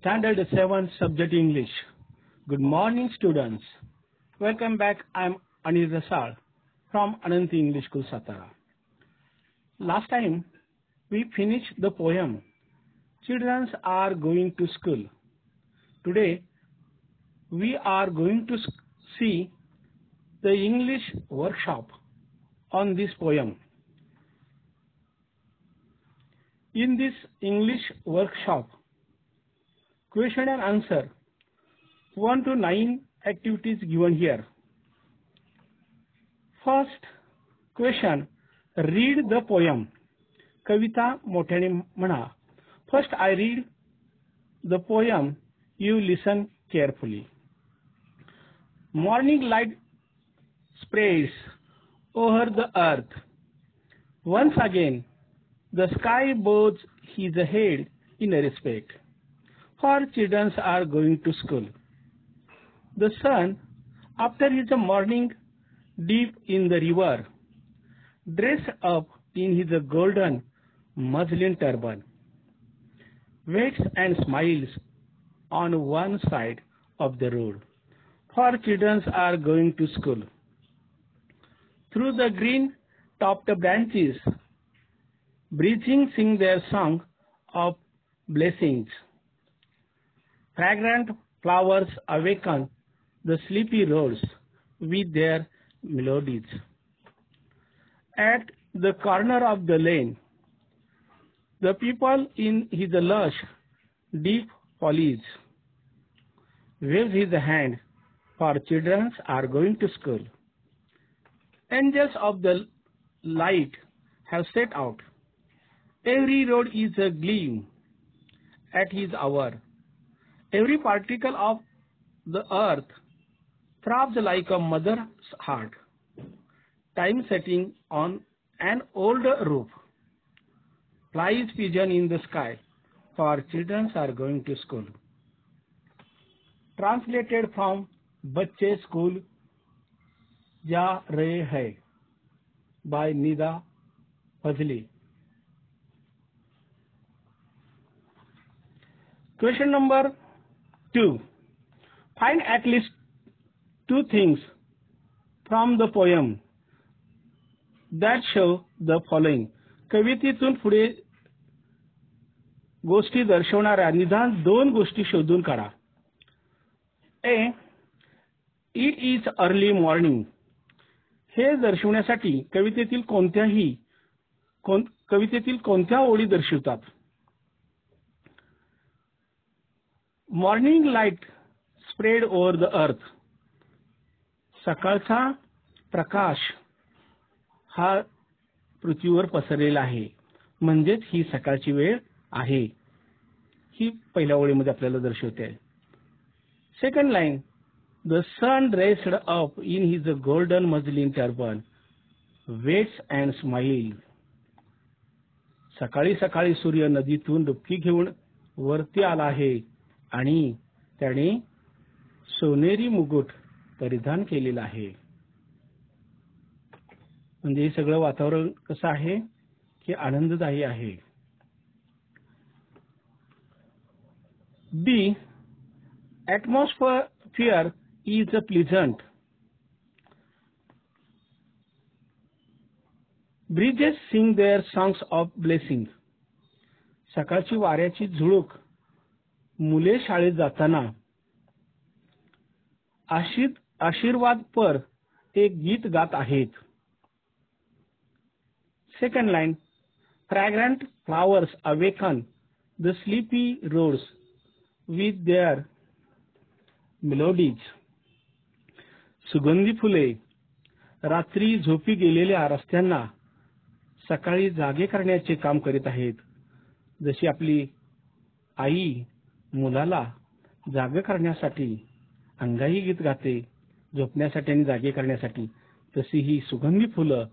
Standard 7 Subject English. Good morning, students. Welcome back. I'm Anil Rasal from Ananti English School, Satara. Last time, we finished the poem, Children are going to school. Today, we are going to see the English workshop on this poem. In this English workshop, Question and answer. 1 to 9 activities given here. First question. Read the poem. Kavita Motani Mana. First I read the poem. You listen carefully. Morning light sprays over the earth. Once again, the sky bows his head in respect. Four children are going to school. The son, after his morning dip in the river, dressed up in his golden muslin turban, waits and smiles on one side of the road. Four children are going to school. Through the green topped branches, breathing sing their song of blessings. Fragrant flowers awaken the sleepy roads with their melodies. At the corner of the lane, the people in his lush, deep foliage waves his hand for children are going to school. Angels of the light have set out. Every road is a gleam at his hour. Every particle of the earth throbs like a mother's heart. Time setting on an old roof. Flies pigeon in the sky, for children are going to school. Translated from बच्चे school जा रहे हैं by Nida Fazli. Question number 2. Find at least two things from the poem that show the following. कवितेतून पुढे गोष्टी दर्शवणाऱ्या निदान दोन गोष्टी शोधून काढा A it is early morning हे दर्शवण्यासाठी कवितेतील कोणत्याही कवितेतील कोणत्या ओळी दर्शवतात morning light spread over the earth सकाळचा प्रकाश हा पृथ्वीवर पसरलेला आहे म्हणजेच ही सकाळची वेळ आहे ही पहिल्या ओळीमध्ये आपल्याला दर्शवते second line the sun dressed up in his golden muslin turban waits and smile सकाळी सकाळी सूर्य नदीतून डुबकी घेऊन वरती आला आहे आणि त्याने सोनेरी मुकुट परिधान केलेला आहे म्हणजे हे सगळं वातावरण कसं आहे की आनंददायी आहे be is a pleasant breezes sing their songs of blessing. सकाळची वाऱ्याची झुळूक मुले शाळेत जाताना आशीर्वाद पर एक गीत गात आहेत second line fragrant flowers awaken the sleepy roads with their melodies सुगंधी फुले रात्री झोपी गेलेल्या रस्त्यांना सकाळी जागे करण्याचे काम करीत आहेत जशी आपली आई मुलाला जागे करण्यासाठी अंगाई गीत गाते झोपण्यासाठी आणि जागे करण्यासाठी तशी ही सुगंधी फुलं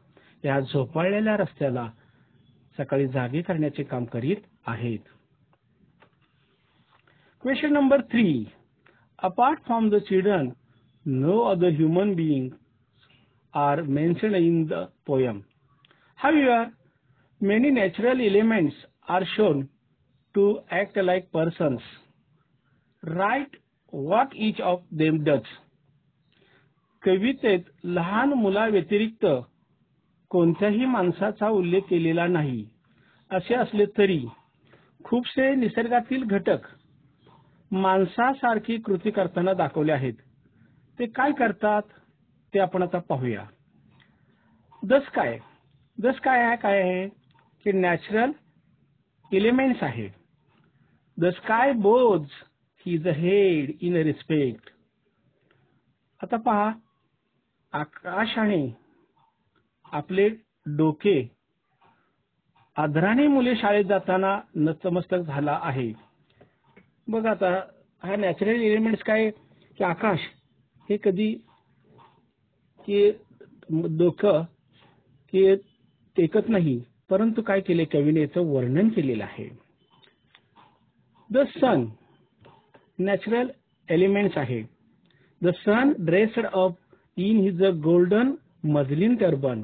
या झोपाळलेल्या रस्त्याला सकाळी जागे करण्याचे काम करीत आहेत question number three apart from the children no other human being are mention in the poem are many natural elements are shown to act like persons right what each of them does कवितेत लहान मुलाव्यतिरिक्त कोणत्याही माणसाचा उल्लेख केलेला नाही असे असले तरी खूपसे निसर्गातील घटक माणसासारखी कृती करताना दाखवले आहेत ते काय करतात ते आपण आता पाहूया दस काय दस काय आहे काय आहे की नॅचरल इलेमेंट्स आहे the sky bows he is a head in a respect आता पहा आकाशाने आपले डोके आदराने मुले शाळेत जाताना नतमस्तक झाला आहे बघ आता हा नॅचरल एलिमेंट्स काय की आकाश हे कधी की डोकं की टेकत नाही परंतु काय केले कवीने याचं वर्णन केलेलं आहे द सन नॅचरल एलिमेंट्स आहे. The sun dressed up in his a golden muslin turban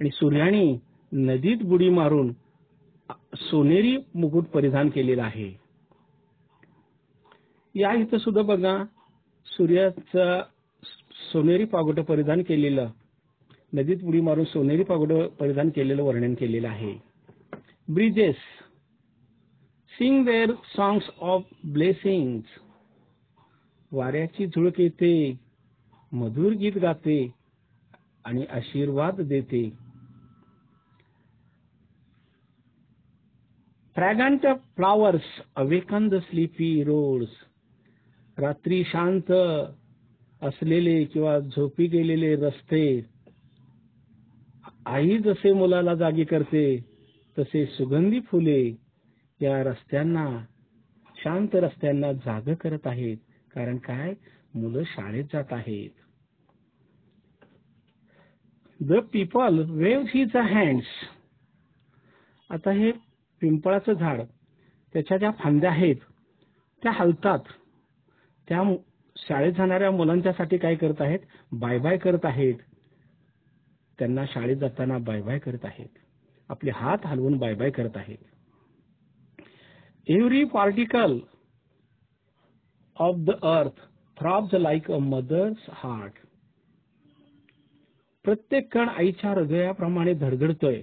आणि सूर्याने नदीत बुडी मारून सोनेरी मुकुट परिधान केलेला आहे या इथं सुद्धा बघा सूर्याचा सोनेरी पागोट परिधान केलेलं नदीत बुडी मारून सोनेरी पागोट परिधान केलेलं वर्णन केलेलं आहे ब्रिजेस सिंग देअर सॉंग्स वाऱ्याची झुळक येते मधुर गीत गाते आणि आशीर्वाद देते fragrant flowers awaken the sleepy roads रात्री शांत असलेले किंवा झोपी गेलेले रस्ते आई जसे मुलाला जागी करते तसे सुगंधी फुले त्या रस्त्यांना शांत रस्त्यांना जाग करत आहेत कारण काय मुलं शाळेत जात आहेत the people wave his hands आता हे पिंपळाचं झाड त्याच्या ज्या फांद्या आहेत त्या हलतात त्या शाळेत जाणाऱ्या मुलांच्यासाठी काय करत आहेत बाय बाय करत आहेत त्यांना शाळेत जाताना बाय बाय करत आहेत आपले हात हलवून बाय बाय करत आहेत every particle of the earth throbs like a mother's heart प्रत्येक कण आईच्या हृदयाप्रमाणे धडधडतोय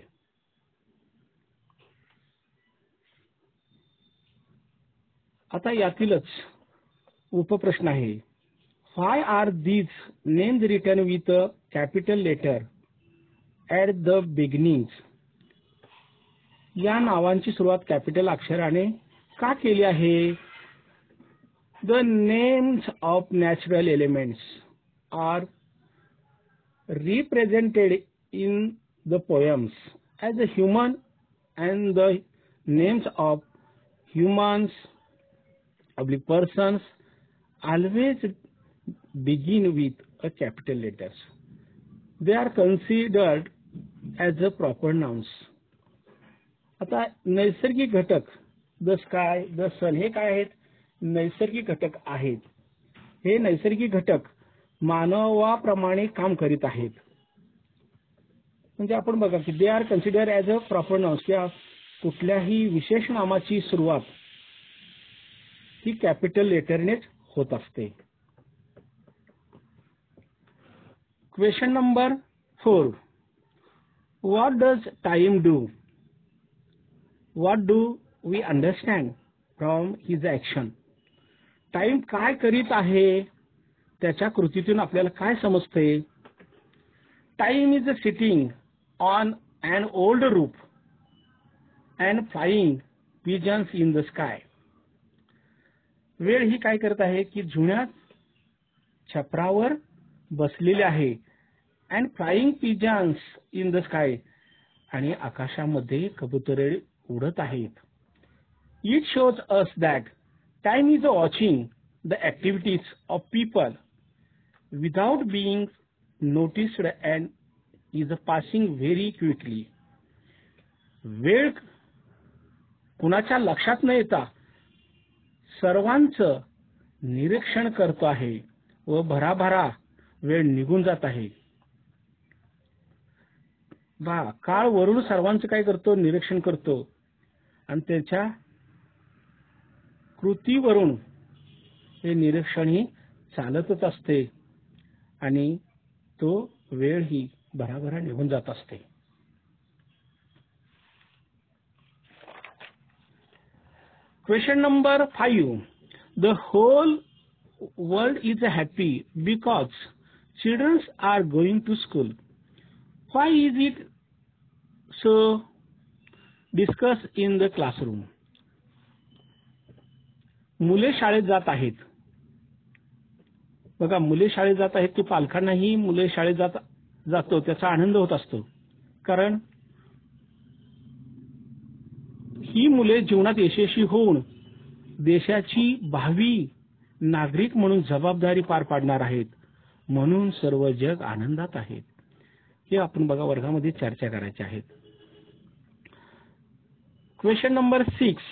आता यातीलच उपप्रश्न आहे why are these names written with capital letter at the beginning या नावांची सुरुवात कॅपिटल अक्षराने का केली आहे the names of natural elements are represented in the poems as a human and the names of humans public persons always begin with a capital letters they are considered as a proper nouns आता नैसर्गिक घटक the सल हे काय आहेत नैसर्गिक घटक आहेत हे नैसर्गिक घटक मानवाप्रमाणे काम करीत आहेत म्हणजे आपण बघा की they are consider as a proper nouns किंवा कुठल्याही विशेष नामाची सुरुवात ही कॅपिटल लेटरनेच होत असते question number four what does time do what do we understand from his action time काय करीत आहे त्याच्या कृतीतून आपल्याला काय समजते time is sitting on and old roof and flying pigeons in the sky वेळ ही काय करत आहे की जुन्या छपरावर बसलेले आहे and flying pigeons in the sky आणि आकाशामध्ये कबुतरे उडत आहेत It shows us that time is watching the activities of people without being noticed and is passing very quickly. वेळ कुणाच्या लक्षात न येता सर्वांच निरीक्षण करतो आहे व भराभरा वेळ निघून जात आहे बा काळ वरून सर्वांचं काय करतो निरीक्षण करतो आणि त्याच्या कृतीवरून हे निरीक्षण ही चालतच असते आणि तो वेळ ही भराभरा निघून जात असते question number five the whole world is happy because childrens are going to school why is it so discuss in the classroom मुले शाळेत जात आहेत बघा मुले शाळेत जात आहेत की पालकांनाही मुले शाळेत जात जातो त्याचा आनंद होत असतो कारण ही मुले जीवनात यशस्वी होऊन देशाची भावी नागरिक म्हणून जबाबदारी पार पाडणार आहेत म्हणून सर्व जग आनंदात आहेत हे आपण बघा वर्गामध्ये चर्चा करायचे आहेत question number six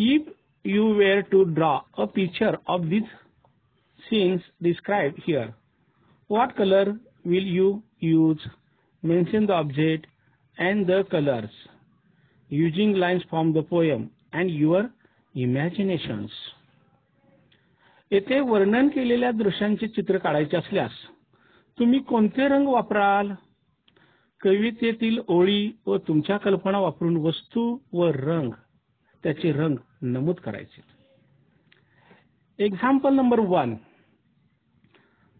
If you were to draw a picture of these scenes described here, what color will you use? Mention the object and the colors using lines from the poem and your imaginations. येथे वर्णन केलेल्या दृश्यांचे चित्र काढायचे असल्यास तुम्ही कोणते रंग वापराल कवितेतील ओळी व तुमच्या कल्पना वापरून वस्तू व रंग त्याचे रंग नमूद करायचे example number one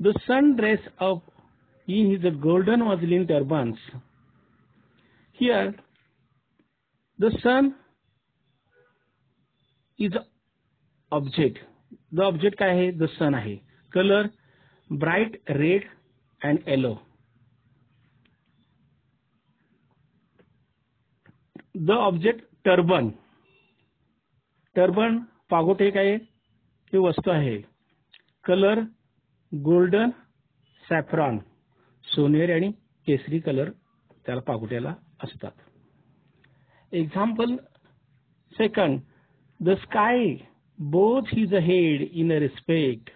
the sun dress up in a golden muslin turbans here the sun is object the object काय आहे द सन आहे colour bright red and yellow the object turban turban पागोटे एक आहे ही वस्तू आहे कलर गोल्डन सॅफ्रॉन सोनेरी आणि केसरी कलर त्याला पागोट्याला असतात example second the sky both his head in a respect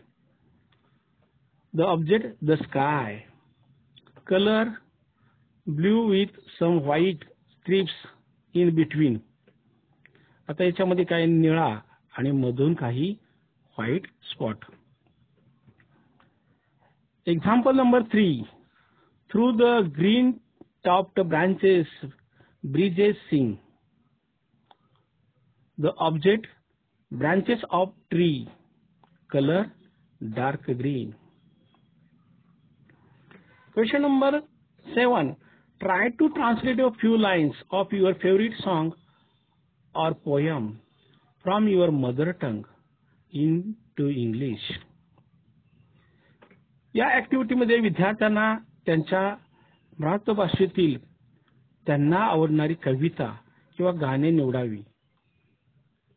the object the sky colour blue with some white stripes in between आता याच्यामध्ये काही निळा आणि मधून काही white spot example number three through the green top branches breezes sing the object branches of tree colour dark green question number seven try to translate your few lines of your favourite song or poem from your mother tongue into English या मध्ये विद्यार्थ्यांना त्यांच्या मातृभाषेतील त्यांना आवडणारी कविता किंवा गाणे निवडावी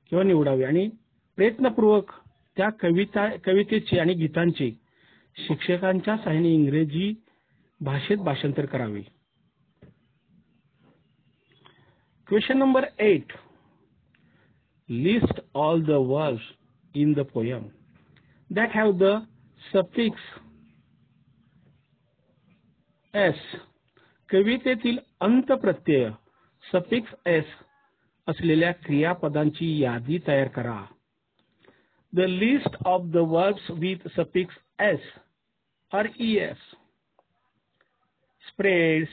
किंवा निवडावी आणि प्रयत्नपूर्वक त्या कविता कवितेची आणि गीतांची शिक्षकांच्या सहाय्याने इंग्रजी भाषेत भाषांतर करावे question number eight list all the words in the poem that have the suffix S कवितेतील अंत प्रत्यय सफिक्स एस असलेल्या क्रियापदांची यादी तयार करा the list of the verbs with suffix S are E S spreads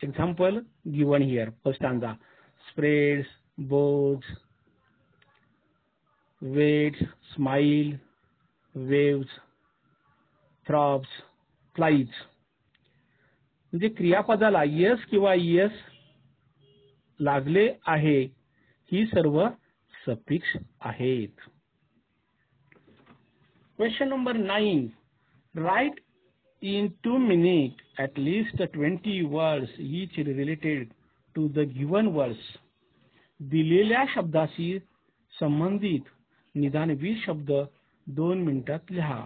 example given here first आंजा spreads Bhoj weight smile, waves, throbs, flies. म्हणजे क्रियापदाला yes किंवा yes लागले आहे ही सर्व सपिक्ष आहेत question number nine write in two minute at least twenty words each related to the given words दिलेल्या शब्दाशी संबंधित निदान वीस शब्द दोन मिनिटात लिहा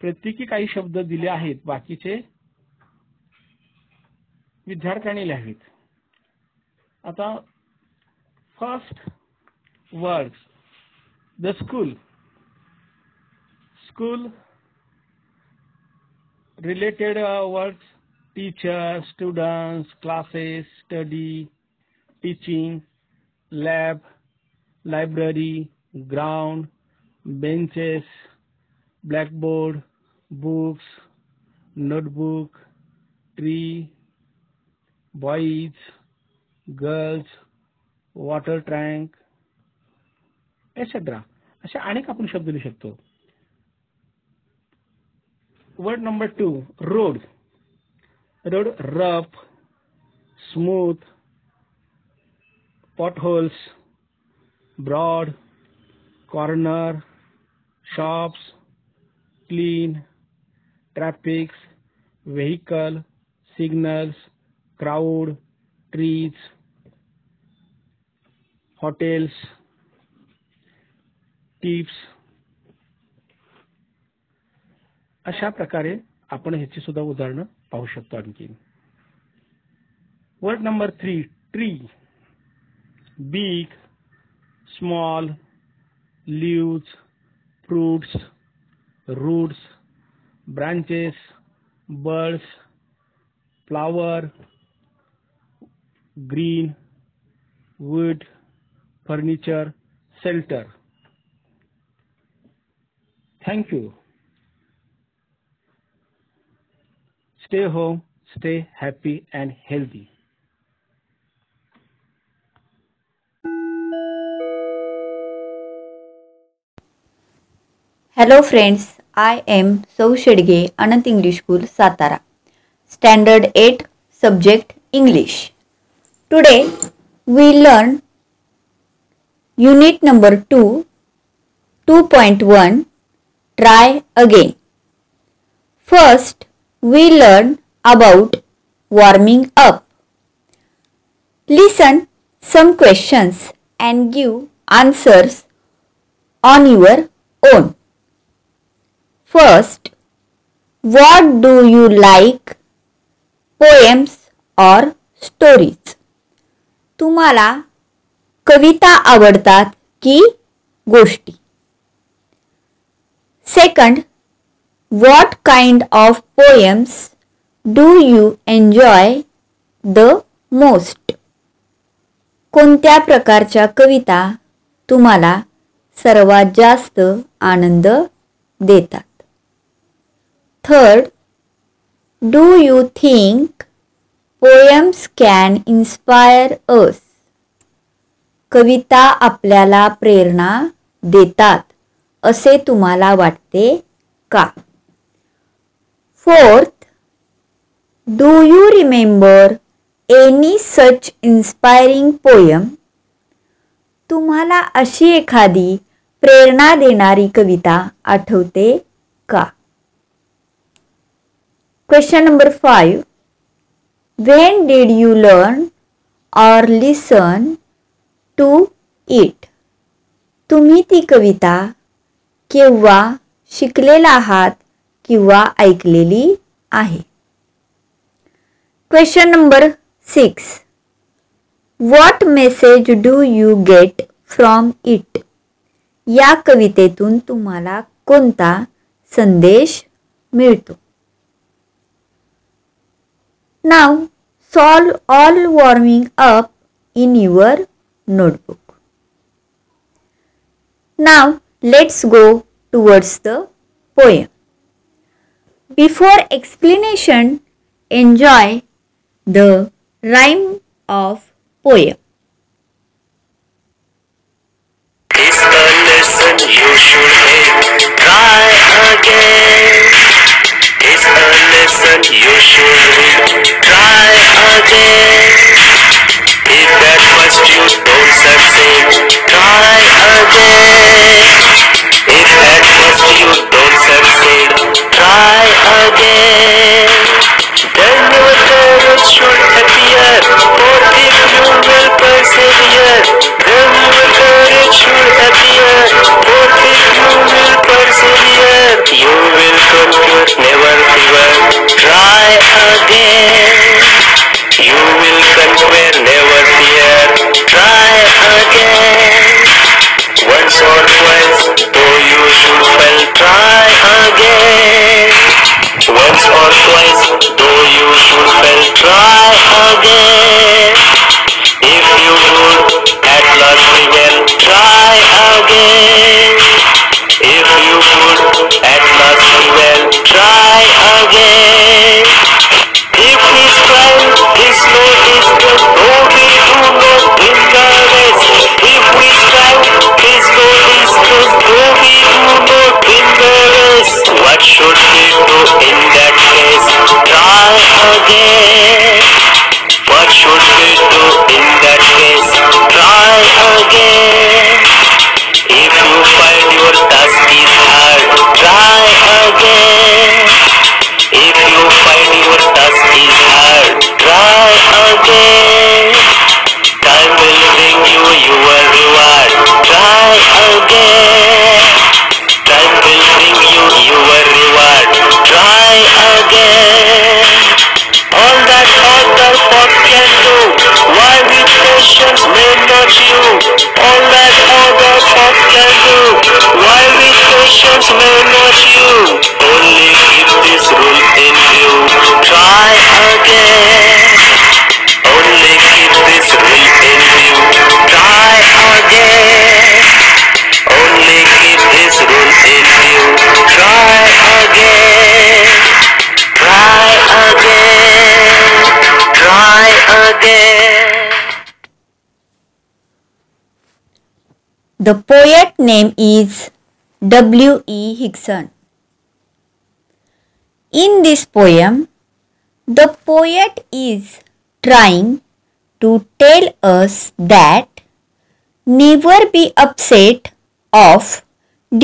प्रत्येकी काही शब्द दिले आहेत बाकीचे विद्यार्थ्यांनी लिहावेत आता first word the school school related words teacher students classes study teaching lab library, ground, benches, blackboard, books, notebook, tree, boys, girls, water tank, etc. असे अनेक आपण शब्द लिहू शकतो word number two road road rough smooth potholes broad corner shops clean traffics vehicle signals crowd trees hotels tips अशा प्रकारे आपण ह्याची सुद्धा उदाहरणं पाहू शकतो आणखी word number three tree beak, small leaves, fruits, roots, branches, birds, flower, green, wood, furniture, shelter. Thank you. Stay home, stay happy and healthy. Hello friends, I am Sau Shedge, Anant English School, Satara. Standard 8, subject English. Today we learn unit number 2, 2.1, try again. First we learn about warming up. Listen some questions and give answers on your own. First, what do you like? Poems or stories? तुम्हाला कविता आवडतात की गोष्टी second what kind of poems do you enjoy the most कोणत्या प्रकारच्या कविता तुम्हाला सर्वात जास्त आनंद देतात third do you think poems can inspire us कविता आपल्याला प्रेरणा देतात असे तुम्हाला वाटते का fourth do you remember any such inspiring poem तुम्हाला अशी एखादी प्रेरणा देणारी कविता आठवते का Question number 5. When did you learn or listen to it तुम्ही ती कविता केव्हा शिकलेला आहात किंवा ऐकलेली आहे question number six what message do you get from it या कवितेतून तुम्हाला कोणता संदेश मिळतो Now solve all warming up in your notebook. Now let's go towards the poem. Before explanation, enjoy the rhyme of poem. This lesson you should try again. It's a lesson you should try again. If at first you don't succeed, try again. If at first you don't succeed, try again. Then your courage should appear, for if you will persevere, then your courage should appear. should men not you. All that other folk can do. Why with patience, men not you? Only keep this rule in view. Try again. The poet name is W. E. Higson. In this poem, the poet is trying to tell us that never be upset off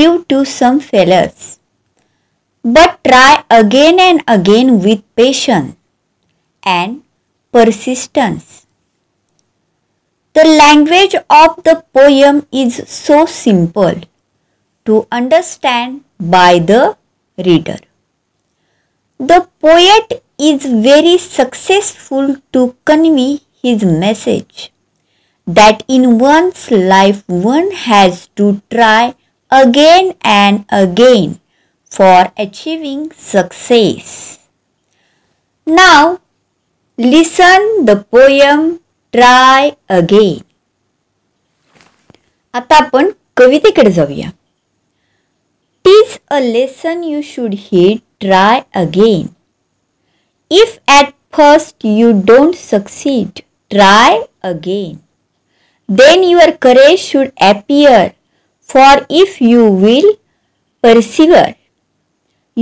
due to some failures, but try again and again with patience and persistence. The language of the poem is so simple to understand by the reader. The poet is very successful to convey his message that in one's life one has to try again and again for achieving success. Now listen the poem try again आता आपण कवितेकडे जाऊया tease a lesson you should he try again if at first you don't succeed try again then your courage should appear for if you will persevere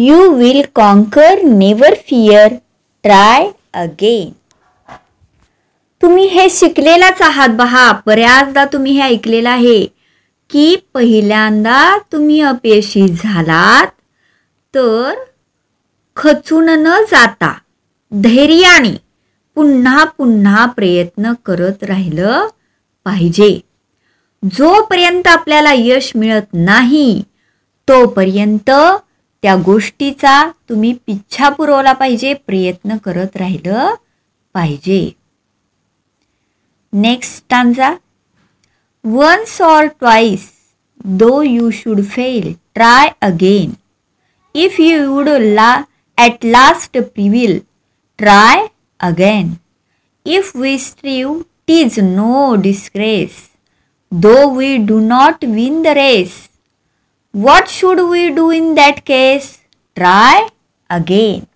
you will conquer never fear try again तुम्ही हे शिकलेलाच आहात बहा बऱ्याचदा तुम्ही हे ऐकलेलं आहे की पहिल्यांदा तुम्ही अपयशी झालात तर खचून न जाता धैर्याने पुन्हा पुन्हा प्रयत्न करत राहिलं पाहिजे जोपर्यंत आपल्याला यश मिळत नाही तोपर्यंत त्या गोष्टीचा तुम्ही पिच्छा पुरवला पाहिजे प्रयत्न करत राहिलं पाहिजे Next stanza. Once or twice, though you should fail, try again. If you would la at last prevail, try again. If we strive, tis no disgrace, though we do not win the race. What should we do in that case? Try again.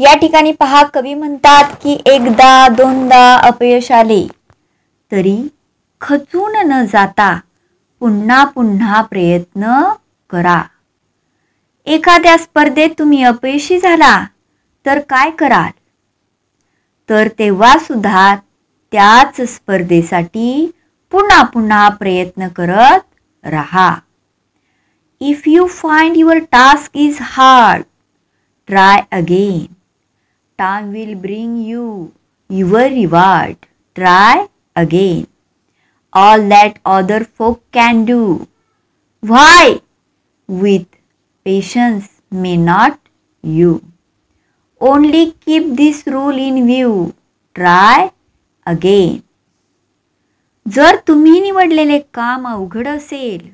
या ठिकाणी पहा कवी म्हणतात की एकदा दोनदा अपयश आले तरी खचून न जाता पुन्हा पुन्हा प्रयत्न करा एखाद्या स्पर्धेत तुम्ही अपयशी झाला तर काय कराल तर तेव्हा सुद्धा त्याच स्पर्धेसाठी पुन्हा पुन्हा प्रयत्न करत राहा if you find your task is hard try again time will bring you your reward. Try again. All that other folk can do. Why? With patience may not you. Only keep this rule in view. Try again. जर तुम्ही निवडलेले काम अवघड असेल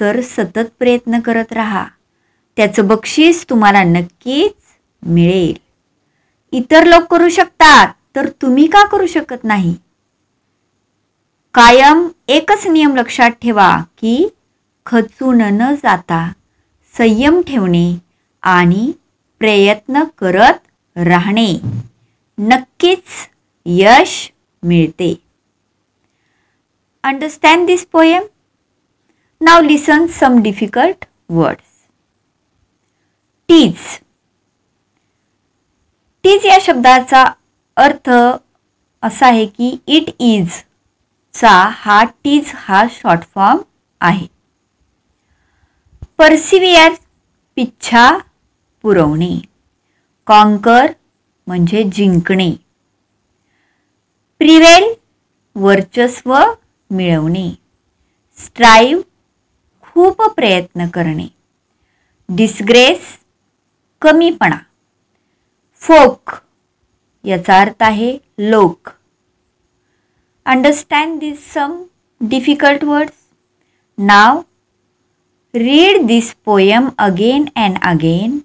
तर सतत प्रयत्न करत राहा त्याचं बक्षीस तुम्हाला नक्कीच मिळेल इतर लोक करू शकतात तर तुम्ही का करू शकत नाही कायम एकच नियम लक्षात ठेवा की खचून न जाता संयम ठेवणे आणि प्रयत्न करत राहणे नक्कीच यश मिळते understand this poem now listen some difficult words these तीच या शब्दाचा अर्थ असा आहे की इट इज चा हा टीज हा शॉर्ट फॉर्म आहे परसिवियर पिच्छा पुरवणे कॉन्कर म्हणजे जिंकणे प्रिवेल वर्चस्व मिळवणे स्ट्राईव खूप प्रयत्न करणे डिस्ग्रेस कमीपणा फोक याचा अर्थ आहे लोक understand this some difficult words now read this poem again and again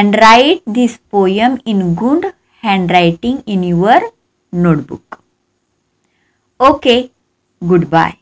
and write this poem in good writing in your notebook okay good bye